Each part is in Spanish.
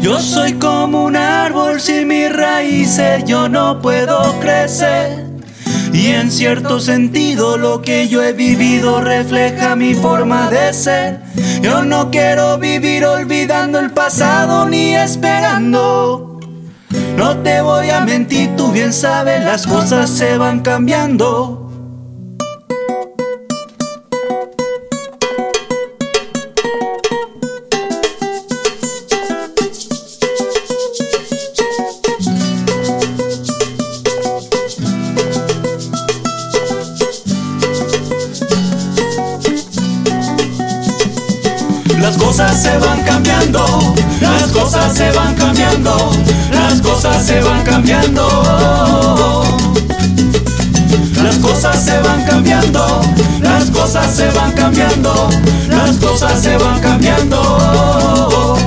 Yo soy como un árbol sin mis raíces, yo no puedo crecer. Y en cierto sentido lo que yo he vivido refleja mi forma de ser. Yo no quiero vivir olvidando el pasado ni esperando. No te voy a mentir, tú bien sabes, las cosas se van cambiando. Las cosas se van cambiando, las cosas se van cambiando, las cosas se van cambiando. Las cosas se van cambiando, las cosas se van cambiando, las cosas se van cambiando.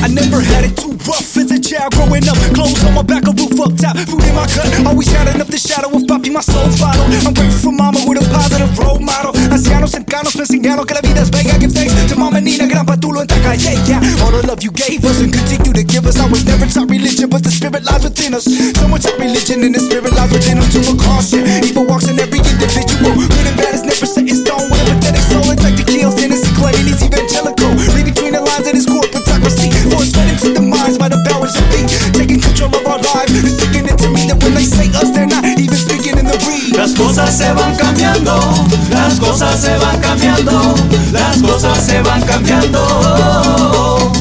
I never had it too rough as a child growing up. Ancianos cercanos me enseñaron que la vida es bella. Give thanks to mama Nina, gran patulo en Tacalle. Yeah, all the love you gave us and continue to give us. I was never taught religion, but the spirit lies within us. Someone taught religion and the spirit lies within them to a caution. Evil walks in every individual. Cosas se van cambiando, las cosas se van cambiando, las cosas se van cambiando.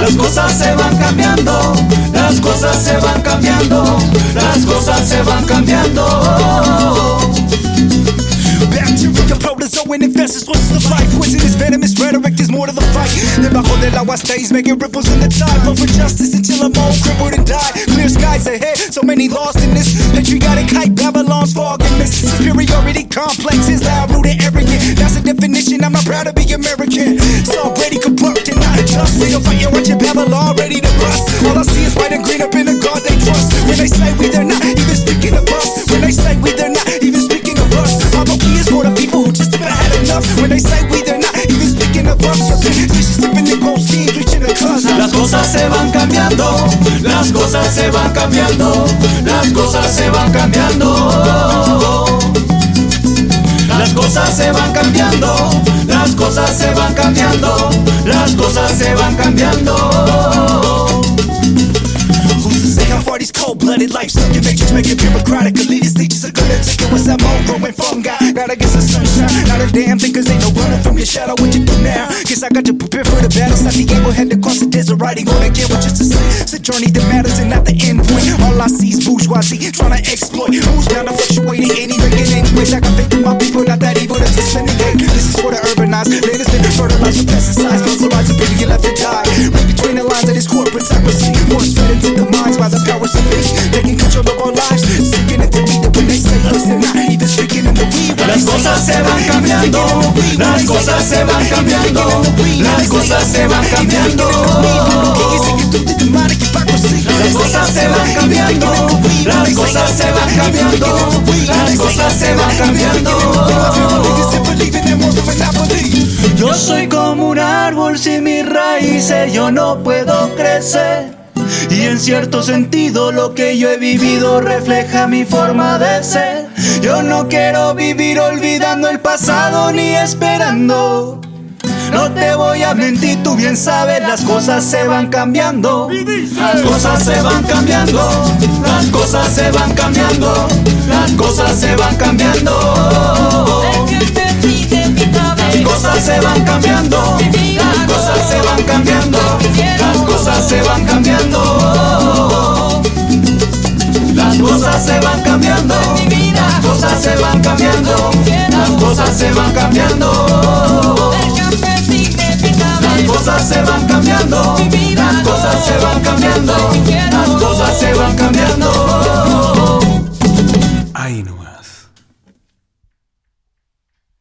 Las cosas se van cambiando, las cosas se van cambiando, las cosas se van cambiando. Protozoan infested sources of life. Poisonous, venomous rhetoric, there's more to the fight. Debajo del agua stays, making ripples in the tide. Love for justice until I'm all crippled and die. Clear skies ahead, so many lost in this. Patriotic hype, Babylon's fog and mist. Superiority complex is loud, rooted, arrogant. That's the definition, I'm not proud to be American. It's already corrupt and not just. We don't fight, you're watching Babylon, ready to bust. All I see is white and green up in the God they trust. When they say we, they're not cosas se van cambiando, las cosas se van cambiando, las cosas se van cambiando. Las cosas se van cambiando, las cosas se van cambiando, las cosas se van cambiando. How far these cold-blooded life sucking matrix making bureaucratic elitist teachers are gonna take it what's that mold growing fungi gotta get some sunshine damn thing cause ain't no running from your shadow. What you do now? Guess I got to prepare for the battle. Santiago had to cross the desert riding on again with just a it's a journey that matters and not the end point. All I see is bourgeoisie trying to exploit. Who's bound to fluctuate in any in any way? Like I'm thinking my people not that evil to disseminate this is for the urbanized. Has been fertilized with pesticides. Fossilize a baby left to die. Read between the lines of this corporatocracy force fed into the minds by the powers that be taking control of our lives. Sticking it to me that when they say. Listen, not even speaking in the weed. Las cosas se van cambiando, las cosas se van cambiando, las cosas se van cambiando. Las cosas se van cambiando, las cosas se van cambiando, las cosas se van cambiando. Yo soy como un árbol sin mis raíces, yo no puedo crecer. Y en cierto sentido lo que yo he vivido refleja mi forma de ser. Yo no quiero vivir olvidando el pasado ni esperando. No te voy a mentir, tú bien sabes, las cosas se van cambiando. Las cosas se van cambiando, las cosas se van cambiando, las cosas se van cambiando. Las cosas se van cambiando, las cosas se van cambiando, las cosas se van. Cosas se van cambiando, las cosas se van cambiando. Las cosas se van cambiando, las cosas se van cambiando, las cosas se van cambiando.